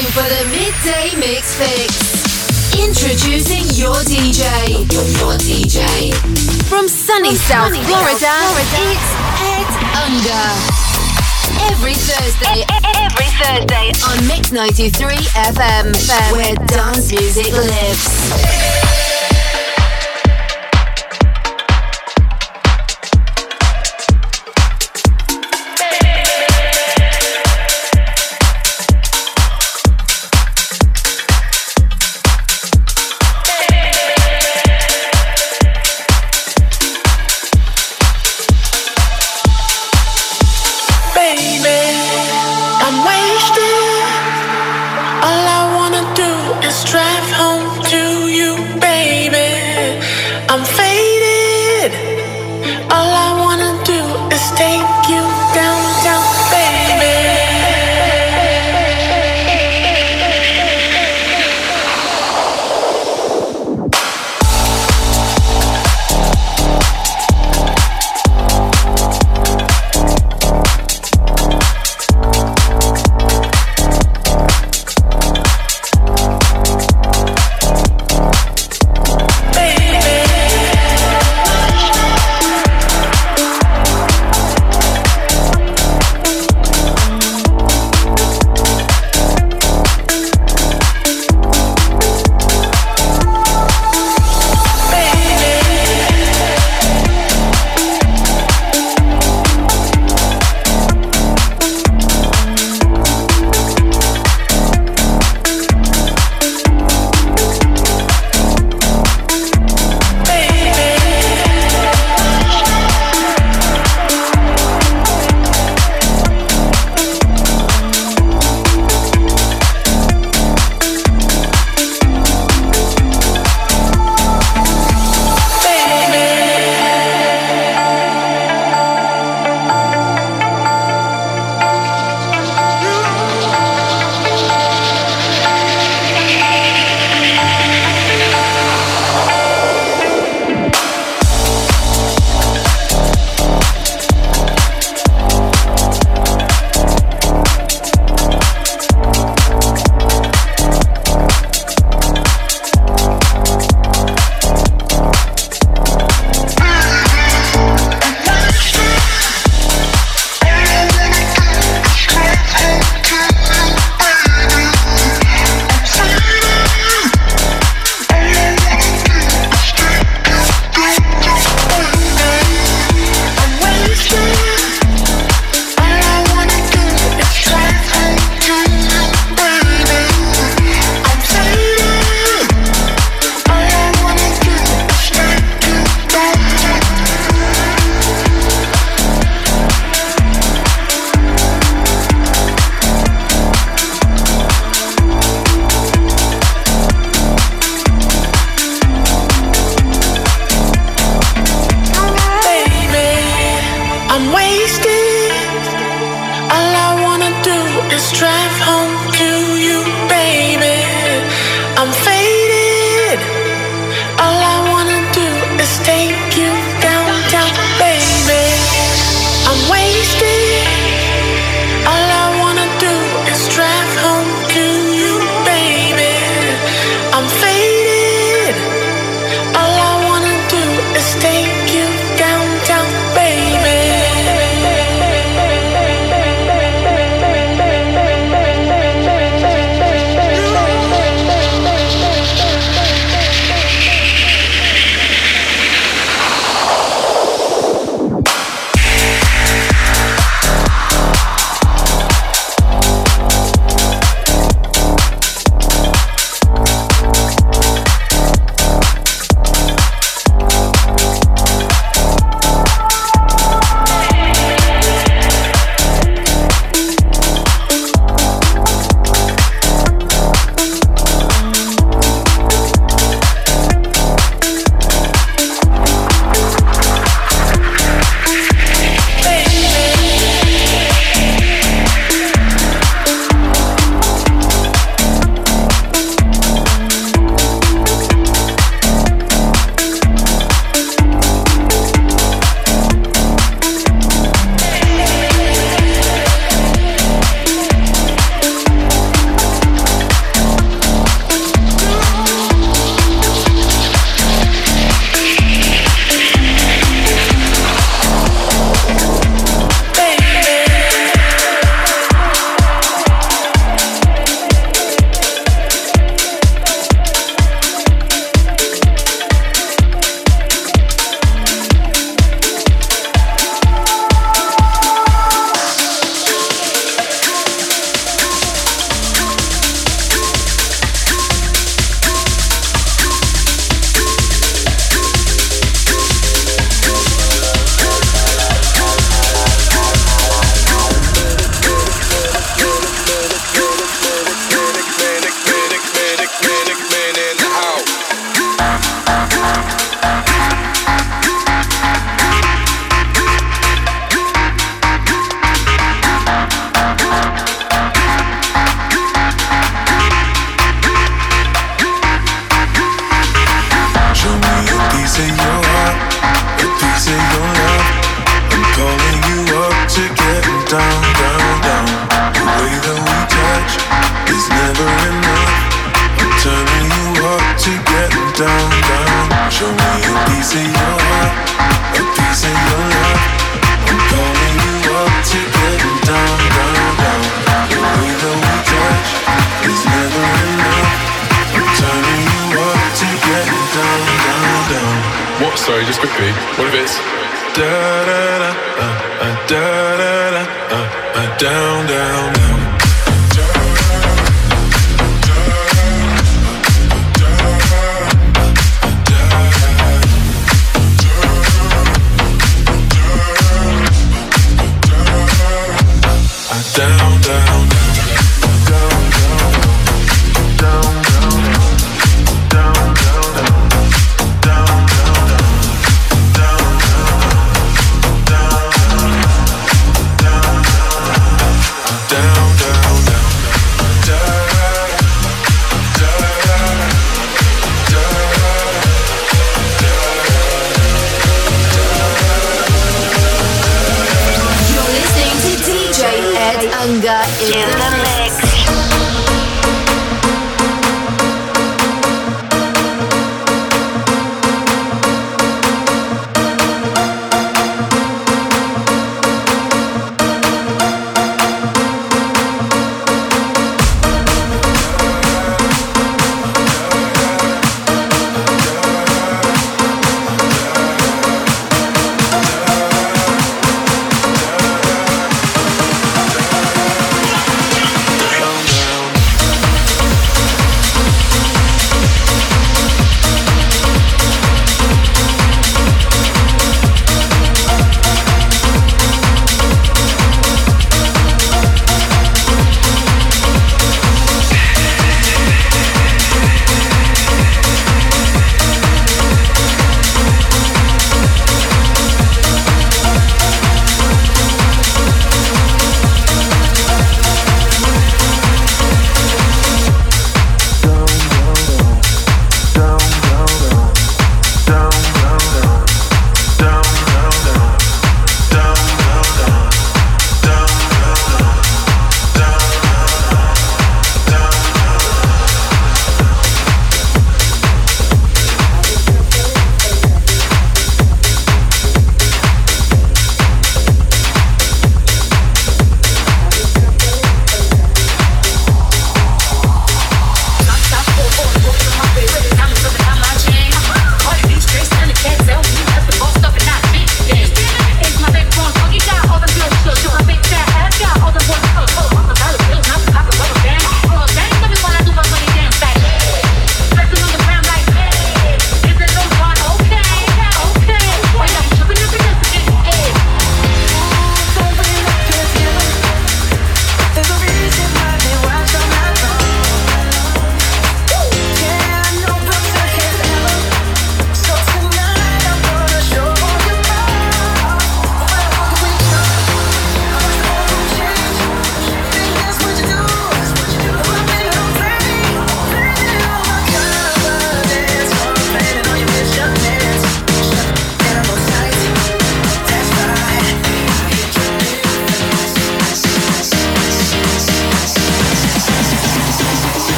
time for the midday mix fix. Introducing your DJ. Your, your DJ. From sunny South sunny Florida, Florida, it's Ed Unger. Every Thursday, every Thursday on Mix 93 FM, where dance music lives. to getting down, down, down. The way that we touch is never enough. I'm turning you up to getting down, down. Show me a piece of your heart, a piece of your. I'm you up to getting down, down, down. The way that we touch is never enough. I'm turning you up to getting down, down, down. What? Sorry, just quickly. What if it's da da da? Uh, uh, uh, down, down, down.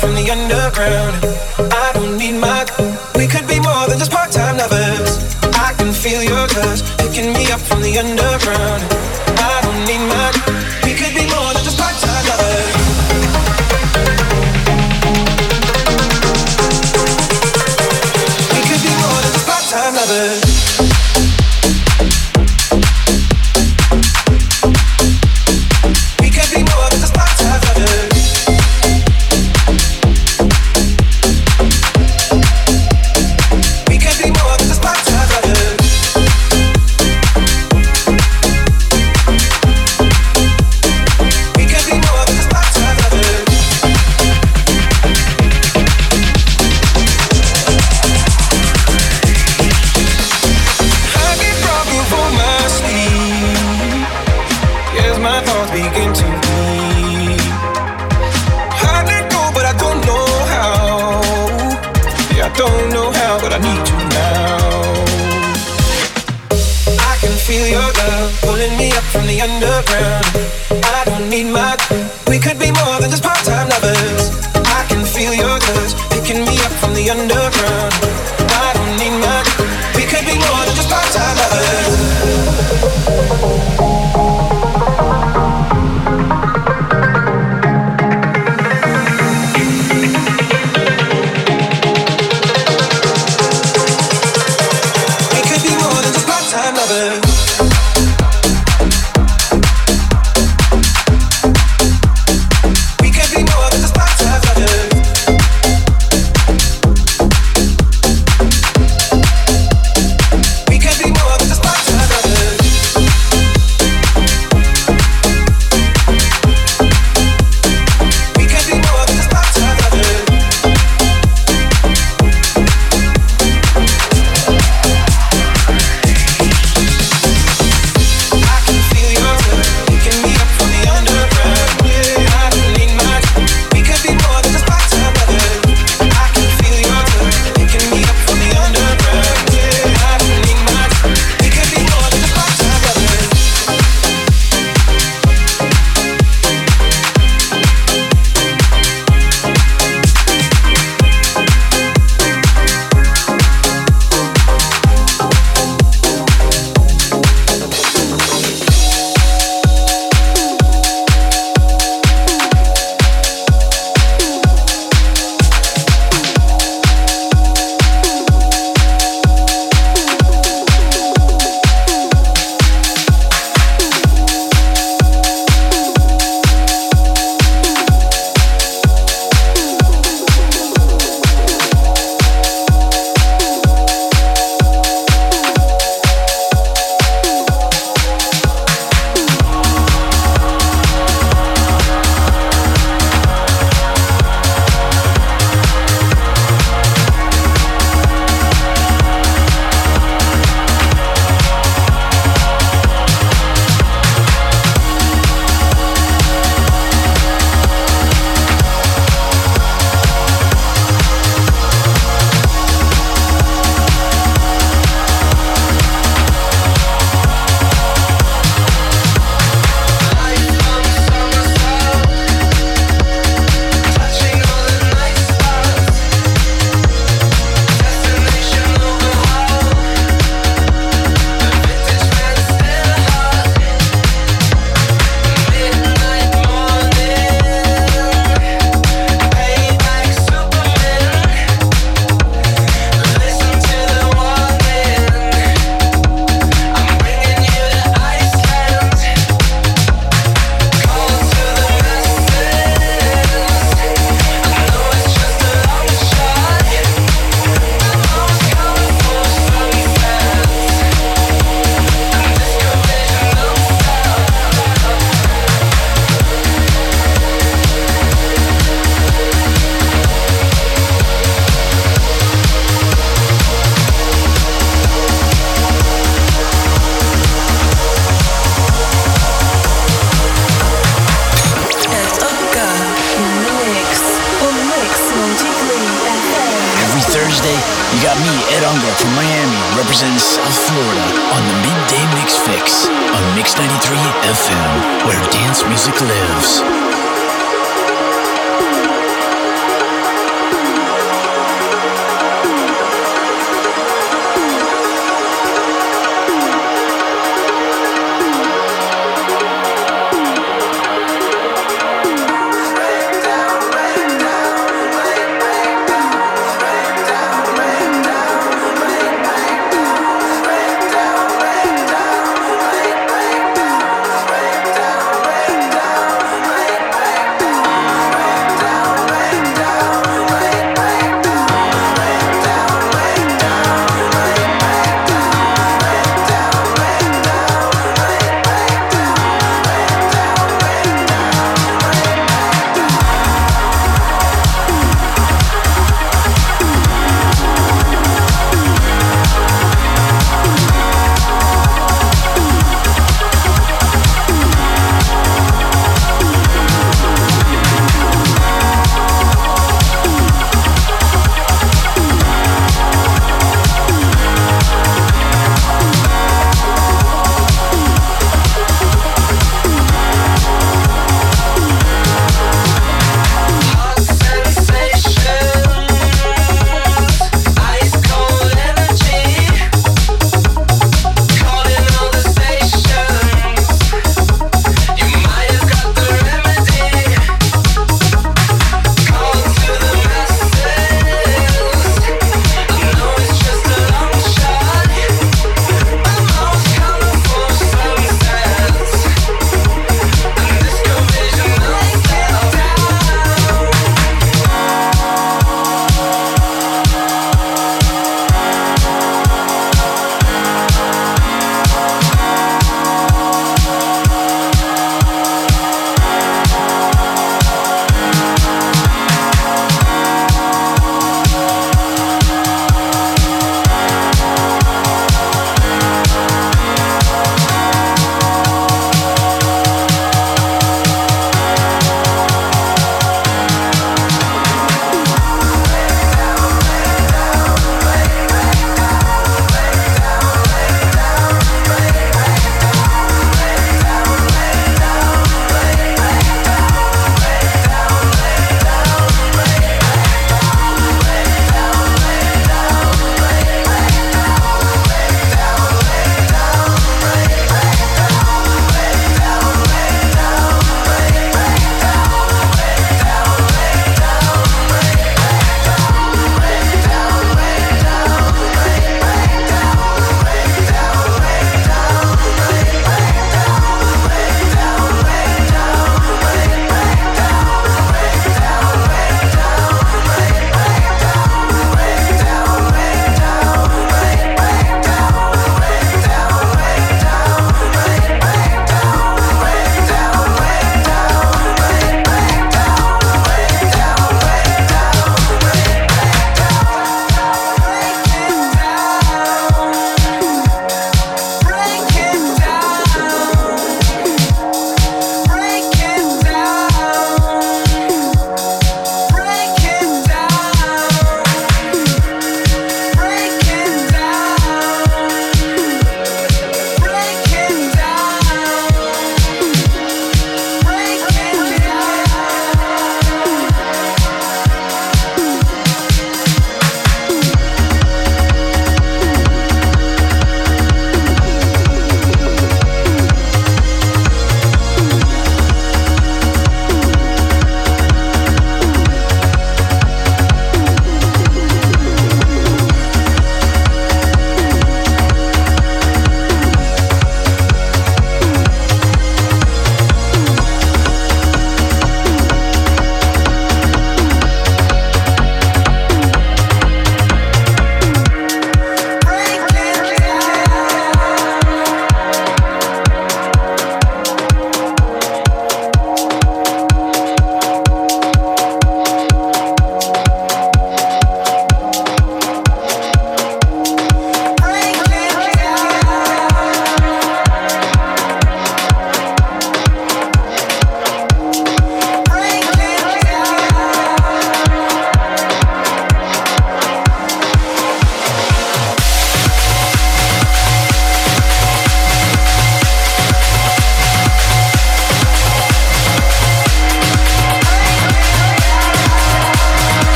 from the underground. I don't need my. We could be more than just part time lovers. I can feel your touch picking me up from the underground.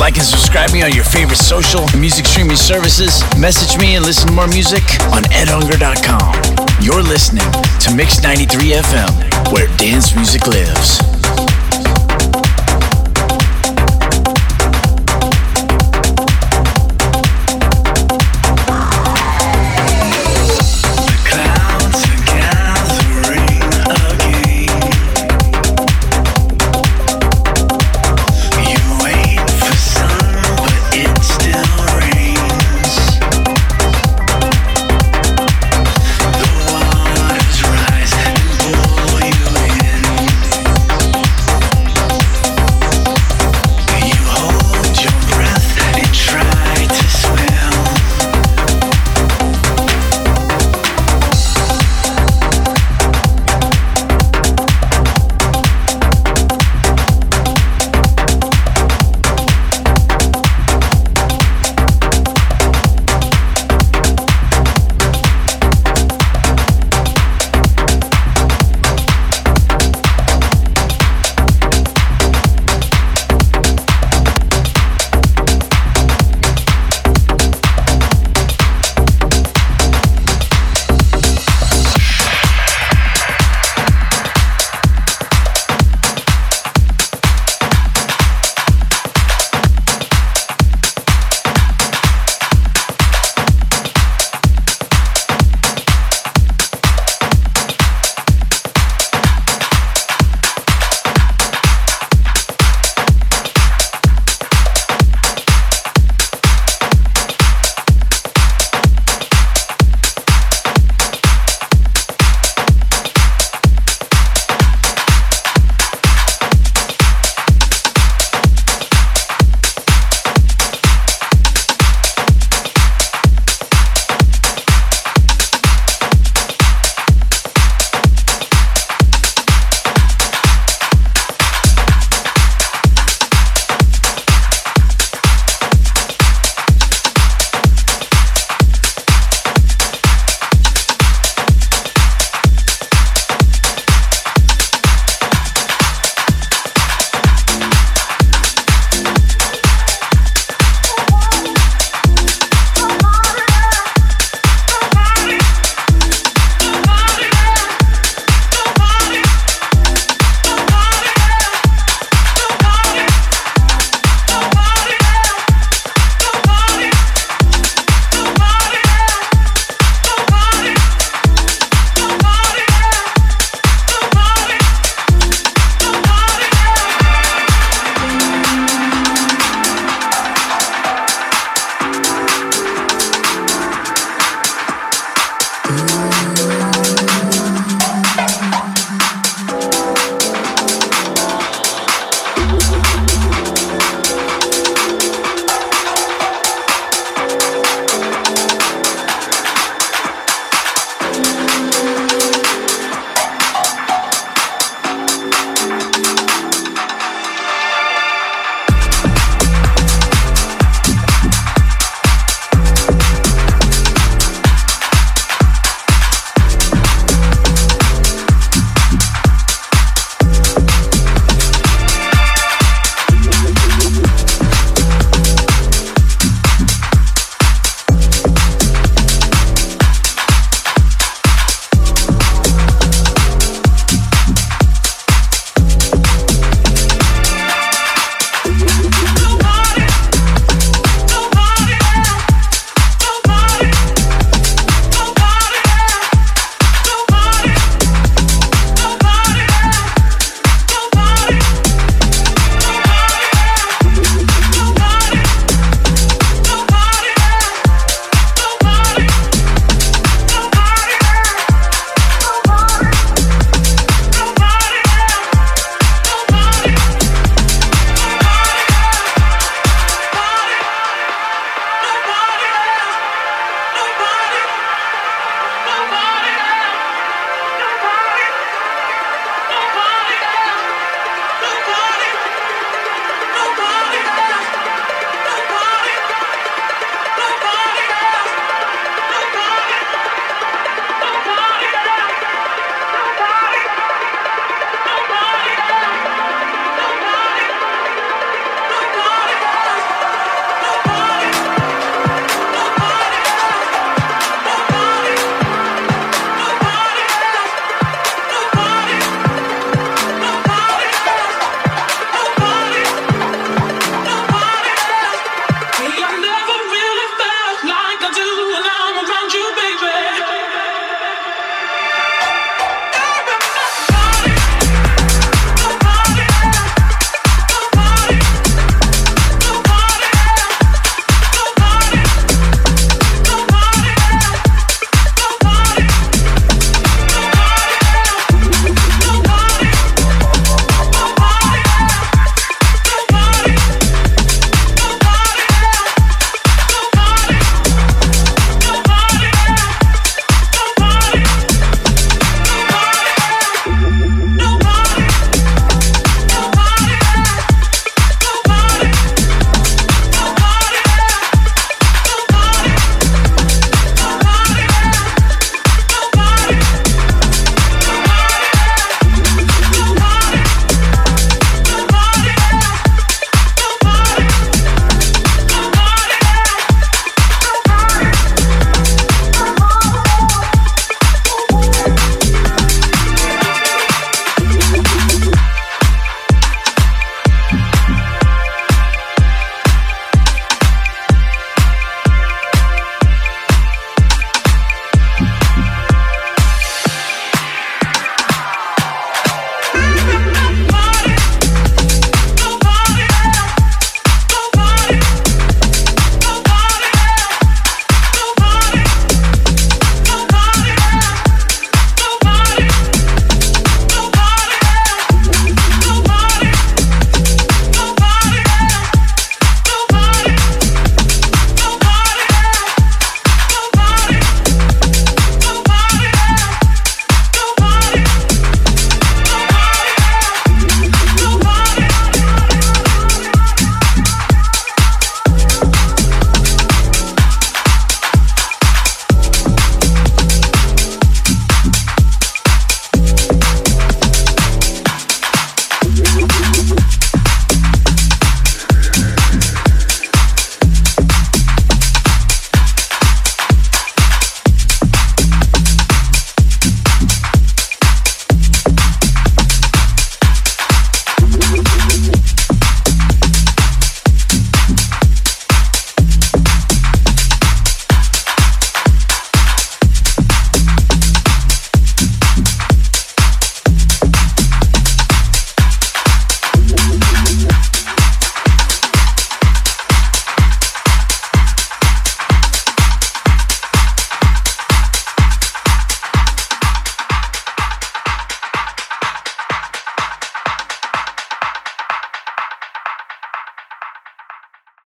Like and subscribe me on your favorite social and music streaming services. Message me and listen to more music on edunger.com. You're listening to Mix 93 FM, where dance music lives.